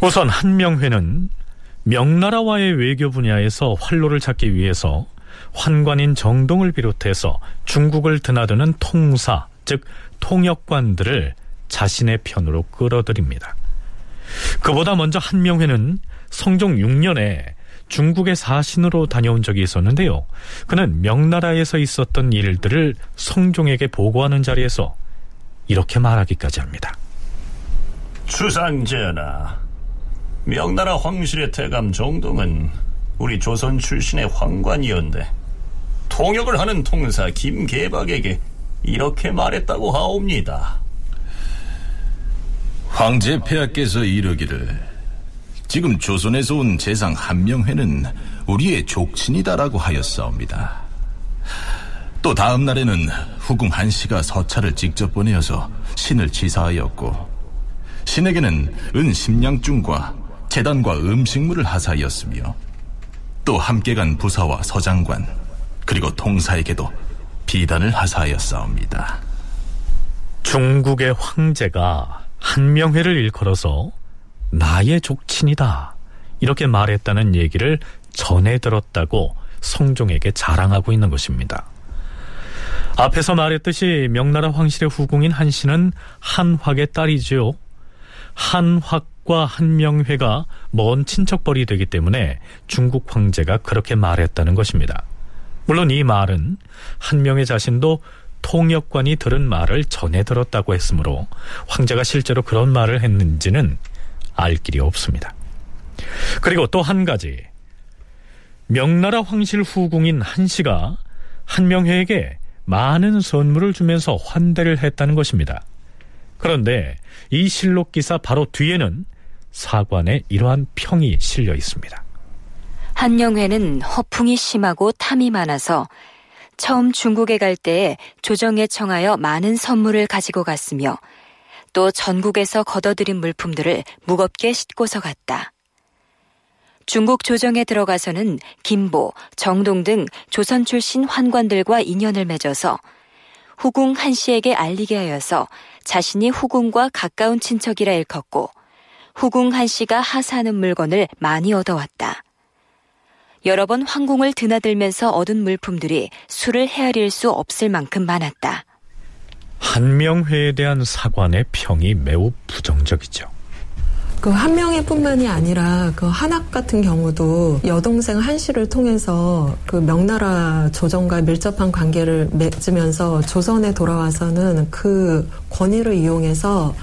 우선 한명회는 명나라와의 외교 분야에서 활로를 찾기 위해서 환관인 정동을 비롯해서 중국을 드나드는 통사, 즉 통역관들을 자신의 편으로 끌어들입니다. 그보다 먼저 한명회는 성종 6년에 중국의 사신으로 다녀온 적이 있었는데요. 그는 명나라에서 있었던 일들을 성종에게 보고하는 자리에서 이렇게 말하기까지 합니다. 주상전하, 명나라 황실의 태감 정동은 우리 조선 출신의 황관이었는데 통역을 하는 통사 김계박에게 이렇게 말했다고 하옵니다. 황제 폐하께서 이르기를 지금 조선에서 온 재상 한명회는 우리의 족친이다라고 하였사옵니다. 또 다음 날에는 후궁 한씨가 서찰을 직접 보내어서 신을 지사하였고 신에게는 은 심량중과 재단과 음식물을 하사하였으며 또 함께 간 부사와 서장관 그리고 통사에게도 비단을 하사하였사옵니다. 중국의 황제가 한명회를 일컬어서 나의 족친이다 이렇게 말했다는 얘기를 전해 들었다고 성종에게 자랑하고 있는 것입니다. 앞에서 말했듯이 명나라 황실의 후궁인 한씨는 한확의 딸이지요. 한 확과 한명회가 먼 친척벌이 되기 때문에 중국 황제가 그렇게 말했다는 것입니다. 물론 이 말은 한명회 자신도 통역관이 들은 말을 전해 들었다고 했으므로 황제가 실제로 그런 말을 했는지는 알 길이 없습니다. 그리고 또 한 가지 명나라 황실 후궁인 한씨가 한명회에게 많은 선물을 주면서 환대를 했다는 것입니다. 그런데 이 실록 기사 바로 뒤에는 사관에 이러한 평이 실려 있습니다. 한명회는 허풍이 심하고 탐이 많아서 처음 중국에 갈 때에 조정에 청하여 많은 선물을 가지고 갔으며 또 전국에서 걷어들인 물품들을 무겁게 싣고서 갔다. 중국 조정에 들어가서는 김보, 정동 등 조선 출신 환관들과 인연을 맺어서 후궁 한 씨에게 알리게 하여서 자신이 후궁과 가까운 친척이라 일컫고 후궁 한 씨가 하사하는 물건을 많이 얻어왔다. 여러 번 황궁을 드나들면서 얻은 물품들이 수를 헤아릴 수 없을 만큼 많았다. 한명회에 대한 사관의 평이 매우 부정적이죠. 그 한명회뿐만이 아니라 그 한학 같은 경우도 여동생 한씨를 통해서 그 명나라 조정과 밀접한 관계를 맺으면서 조선에 돌아와서는 그 권위를 이용해서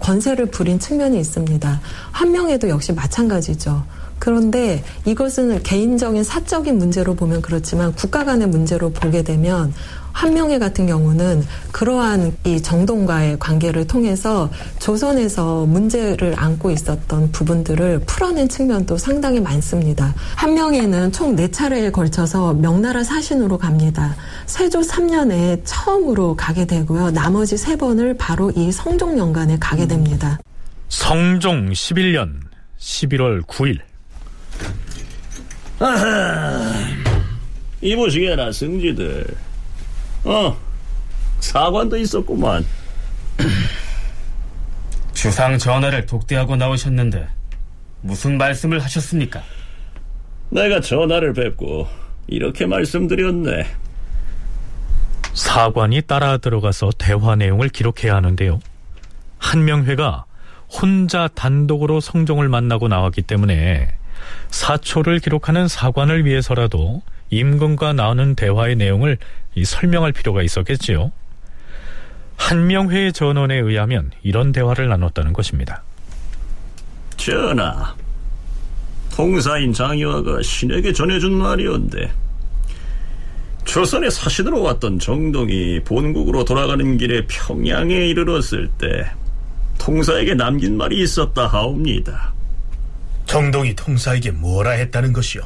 권세를 부린 측면이 있습니다. 한명회도 역시 마찬가지죠. 그런데 이것은 개인적인 사적인 문제로 보면 그렇지만 국가 간의 문제로 보게 되면 한명회 같은 경우는 그러한 이 정동과의 관계를 통해서 조선에서 문제를 안고 있었던 부분들을 풀어낸 측면도 상당히 많습니다. 한명회는 총 4차례에 걸쳐서 명나라 사신으로 갑니다. 세조 3년에 처음으로 가게 되고요. 나머지 3번을 바로 이 성종 연간에 가게 됩니다. 성종 11년 11월 9일 아하, 이보시게나 승지들. 어, 사관도 있었구만. 주상 전하를 독대하고 나오셨는데 무슨 말씀을 하셨습니까? 내가 전하를 뵙고 이렇게 말씀드렸네. 사관이 따라 들어가서 대화 내용을 기록해야 하는데요. 한명회가 혼자 단독으로 성종을 만나고 나왔기 때문에 사초를 기록하는 사관을 위해서라도 임금과 나누는 대화의 내용을 설명할 필요가 있었겠지요. 한명회의 전원에 의하면 이런 대화를 나눴다는 것입니다. 전하, 통사인 장유아가 신에게 전해준 말이온데 조선의 사신으로 왔던 정동이 본국으로 돌아가는 길에 평양에 이르렀을 때 통사에게 남긴 말이 있었다 하옵니다. 정동이 통사에게 뭐라 했다는 것이오?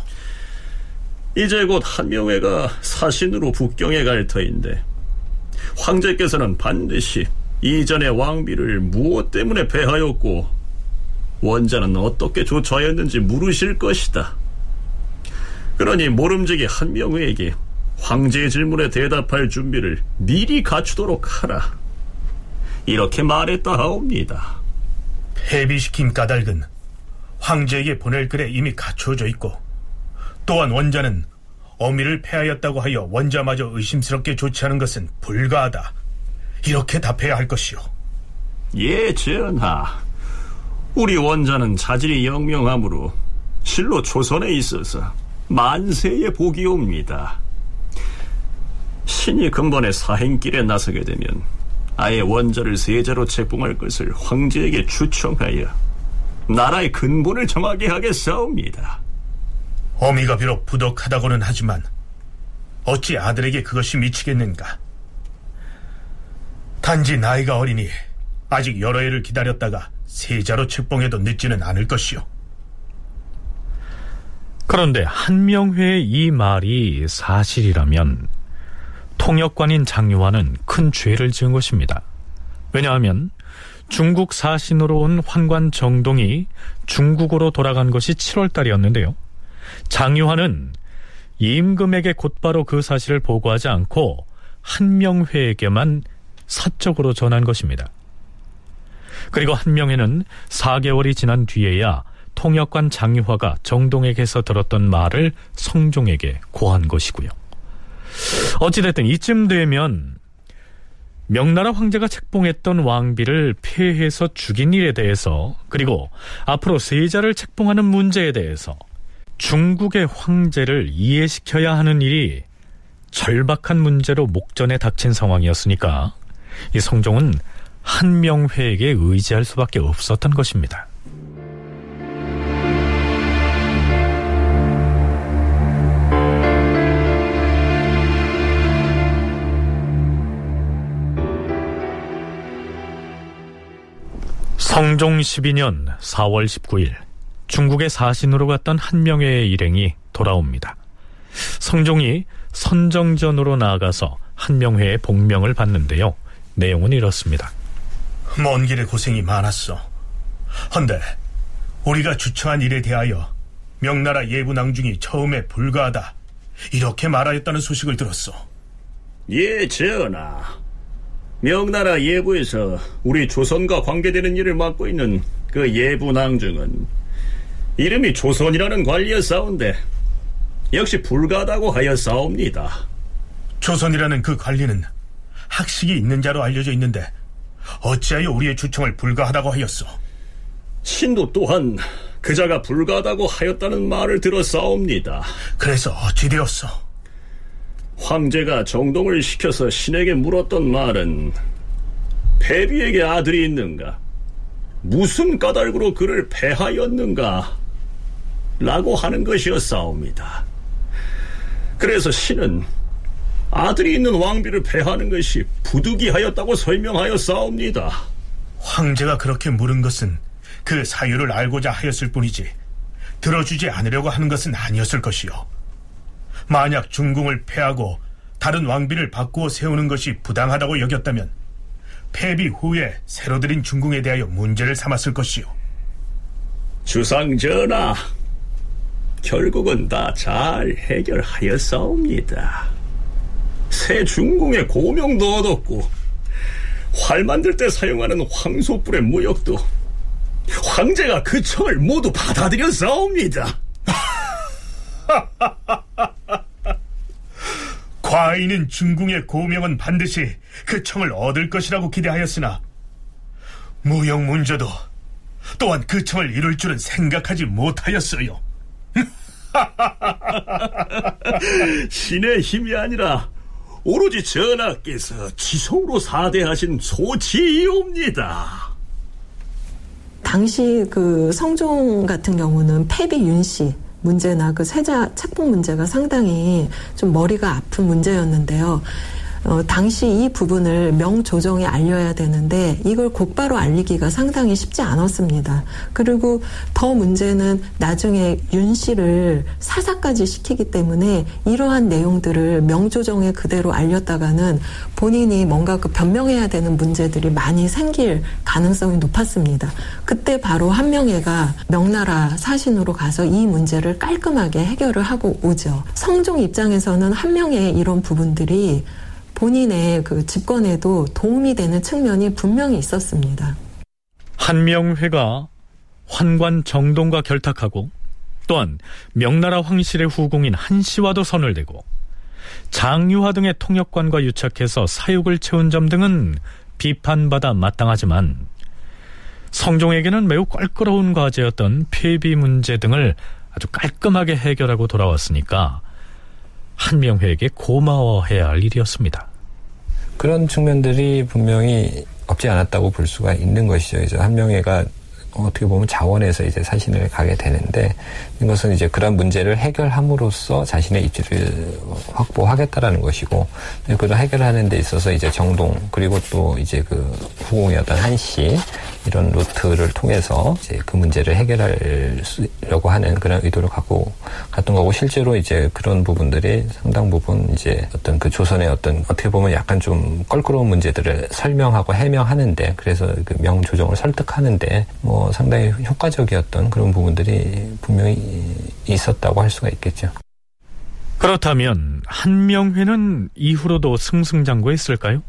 이제 곧 한명회가 사신으로 북경에 갈 터인데 황제께서는 반드시 이전의 왕비를 무엇 때문에 패하였고 원자는 어떻게 조처하였는지 물으실 것이다. 그러니 모름지기 한명회에게 황제의 질문에 대답할 준비를 미리 갖추도록 하라. 이렇게 말했다 하옵니다. 폐비시킨 까닭은 황제에게 보낼 글에 이미 갖추어져 있고 또한 원자는 어미를 폐하였다고 하여 원자마저 의심스럽게 조치하는 것은 불가하다. 이렇게 답해야 할 것이오. 예, 전하. 우리 원자는 자질이 영명하므로 실로 조선에 있어서 만세의 복이옵니다. 신이 근본에 사행길에 나서게 되면 아예 원자를 세자로 책봉할 것을 황제에게 추청하여 나라의 근본을 정하게 하겠사옵니다. 어미가 비록 부덕하다고는 하지만 어찌 아들에게 그것이 미치겠는가? 단지 나이가 어리니 아직 여러 해를 기다렸다가 세자로 책봉해도 늦지는 않을 것이오. 그런데 한명회의 이 말이 사실이라면 통역관인 장유환은 큰 죄를 지은 것입니다. 왜냐하면 중국 사신으로 온 환관 정동이 중국으로 돌아간 것이 7월 달이었는데요. 장유환은 임금에게 곧바로 그 사실을 보고하지 않고 한명회에게만 사적으로 전한 것입니다. 그리고 한명회는 4개월이 지난 뒤에야 통역관 장유화가 정동에게서 들었던 말을 성종에게 고한 것이고요. 어찌됐든 이쯤 되면 명나라 황제가 책봉했던 왕비를 폐해서 죽인 일에 대해서 그리고 앞으로 세자를 책봉하는 문제에 대해서 중국의 황제를 이해시켜야 하는 일이 절박한 문제로 목전에 닥친 상황이었으니까 이 성종은 한명회에게 의지할 수밖에 없었던 것입니다. 성종 12년 4월 19일 중국의 사신으로 갔던 한명회의 일행이 돌아옵니다. 성종이 선정전으로 나아가서 한명회의 복명을 받는데요. 내용은 이렇습니다. 먼 길에 고생이 많았어. 헌데 우리가 주청한 일에 대하여 명나라 예부 낭중이 처음에 불가하다 이렇게 말하였다는 소식을 들었어. 예, 전하. 명나라 예부에서 우리 조선과 관계되는 일을 맡고 있는 그 예부 낭중은 이름이 조선이라는 관리였사온데 역시 불가하다고 하였사옵니다. 조선이라는 그 관리는 학식이 있는 자로 알려져 있는데 어찌하여 우리의 주청을 불가하다고 하였소? 신도 또한 그자가 불가하다고 하였다는 말을 들었사옵니다. 그래서 어찌 되었소? 황제가 정동을 시켜서 신에게 물었던 말은 패비에게 아들이 있는가? 무슨 까닭으로 그를 패하였는가? 라고 하는 것이었사옵니다. 그래서 신은 아들이 있는 왕비를 패하는 것이 부득이하였다고 설명하였사옵니다. 황제가 그렇게 물은 것은 그 사유를 알고자 하였을 뿐이지 들어주지 않으려고 하는 것은 아니었을 것이요. 만약 중궁을 패하고 다른 왕비를 바꾸어 세우는 것이 부당하다고 여겼다면 패비 후에 새로 들인 중궁에 대하여 문제를 삼았을 것이요. 주상 전하, 결국은 다 잘 해결하였사옵니다. 새 중궁의 고명도 얻었고 활 만들 때 사용하는 황소뿔의 무역도 황제가 그 청을 모두 받아들였사옵니다. 과인은 중궁의 고명은 반드시 그 청을 얻을 것이라고 기대하였으나 무역 문제도 또한 그 청을 이룰 줄은 생각하지 못하였어요. 신의 힘이 아니라 오로지 전하께서 지성으로 사대하신 소치이옵니다. 당시 그 성종 같은 경우는 패비 윤씨 문제나 그 세자 책봉 문제가 상당히 좀 머리가 아픈 문제였는데요. 어, 당시 이 부분을 명조정에 알려야 되는데 이걸 곧바로 알리기가 상당히 쉽지 않았습니다. 그리고 더 문제는 나중에 윤 씨를 사사까지 시키기 때문에 이러한 내용들을 명조정에 그대로 알렸다가는 본인이 뭔가 그 변명해야 되는 문제들이 많이 생길 가능성이 높았습니다. 그때 바로 한명회가 명나라 사신으로 가서 이 문제를 깔끔하게 해결을 하고 오죠. 성종 입장에서는 한명회의 이런 부분들이 본인의 그 집권에도 도움이 되는 측면이 분명히 있었습니다. 한명회가 환관 정동과 결탁하고 또한 명나라 황실의 후궁인 한씨와도 선을 대고 장유화 등의 통역관과 유착해서 사육을 채운 점 등은 비판받아 마땅하지만 성종에게는 매우 껄끄러운 과제였던 폐비 문제 등을 아주 깔끔하게 해결하고 돌아왔으니까 한명회에게 고마워해야 할 일이었습니다. 그런 측면들이 분명히 없지 않았다고 볼 수가 있는 것이죠. 이제 한명회가 어떻게 보면 자원에서 이제 사신을 가게 되는데 이것은 이제 그런 문제를 해결함으로써 자신의 입지를 확보하겠다라는 것이고 그걸 해결하는 데 있어서 이제 정동 그리고 또 이제 그 후궁이었던 한씨 이런 루트를 통해서 이제 그 문제를 해결하려고 하는 그런 의도를 갖고 갔던 거고 실제로 이제 그런 부분들이 상당 부분 이제 어떤 그 조선의 어떤 어떻게 보면 약간 좀 껄끄러운 문제들을 설명하고 해명하는데 그래서 그 명조정을 설득하는데 뭐 상당히 효과적이었던 그런 부분들이 분명히 있었다고 할 수가 있겠죠. 그렇다면 한명회는 이후로도 승승장구했을까요?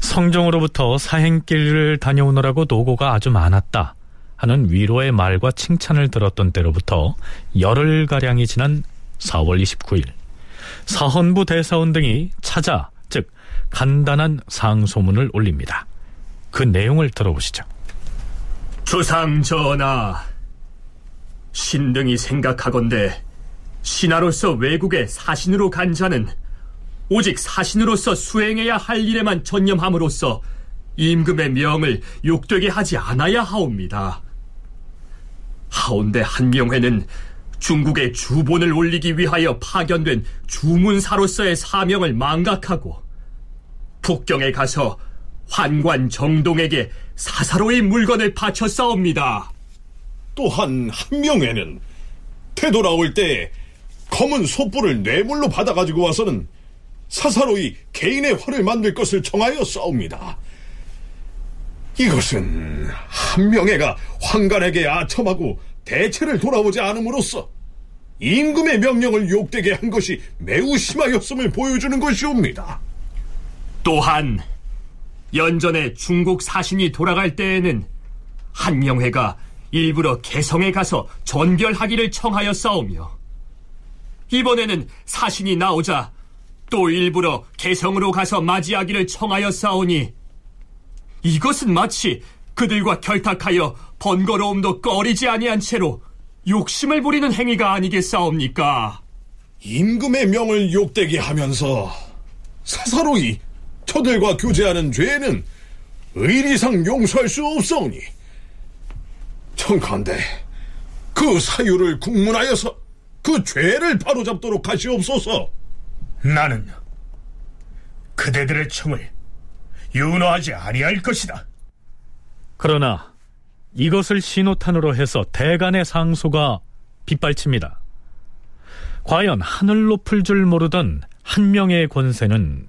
성종으로부터 사행길을 다녀오느라고 노고가 아주 많았다 하는 위로의 말과 칭찬을 들었던 때로부터 열흘가량이 지난 4월 29일 사헌부 대사원 등이 찾아 즉 간단한 상소문을 올립니다. 그 내용을 들어보시죠. 주상 전하 신등이 생각하건대 신하로서 외국에 사신으로 간 자는 오직 사신으로서 수행해야 할 일에만 전념함으로써 임금의 명을 욕되게 하지 않아야 하옵니다. 하온데 한명회는 중국의 주본을 올리기 위하여 파견된 주문사로서의 사명을 망각하고 북경에 가서 환관 정동에게 사사로이 물건을 바쳤사옵니다. 또한 한명회는 되돌아올 때 검은 소뿔을 뇌물로 받아가지고 와서는 사사로이 개인의 화를 만들 것을 정하여 싸웁니다. 이것은 한명회가 황간에게 아첨하고 대체를 돌아오지 않음으로써 임금의 명령을 욕되게 한 것이 매우 심하였음을 보여주는 것이옵니다. 또한 연전에 중국 사신이 돌아갈 때에는 한명회가 일부러 개성에 가서 전별하기를 청하여 싸우며 이번에는 사신이 나오자 또 일부러 개성으로 가서 맞이하기를 청하여 싸우니 이것은 마치 그들과 결탁하여 번거로움도 꺼리지 아니한 채로 욕심을 부리는 행위가 아니겠사옵니까? 임금의 명을 욕되게 하면서 사사로이 저들과 교제하는 죄는 의리상 용서할 수 없사오니 청컨대 그 사유를 국문하여서 그 죄를 바로잡도록 하시옵소서. 나는 그대들의 청을 윤호하지 아니할 것이다. 그러나 이것을 신호탄으로 해서 대간의 상소가 빗발칩니다. 과연 하늘 높을 줄 모르던 한 명의 권세는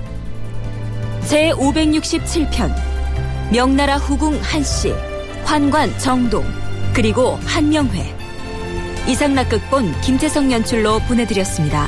제 567편 명나라 후궁 한씨 환관 정동 그리고 한명회 이상락극본 김태성 연출로 보내드렸습니다.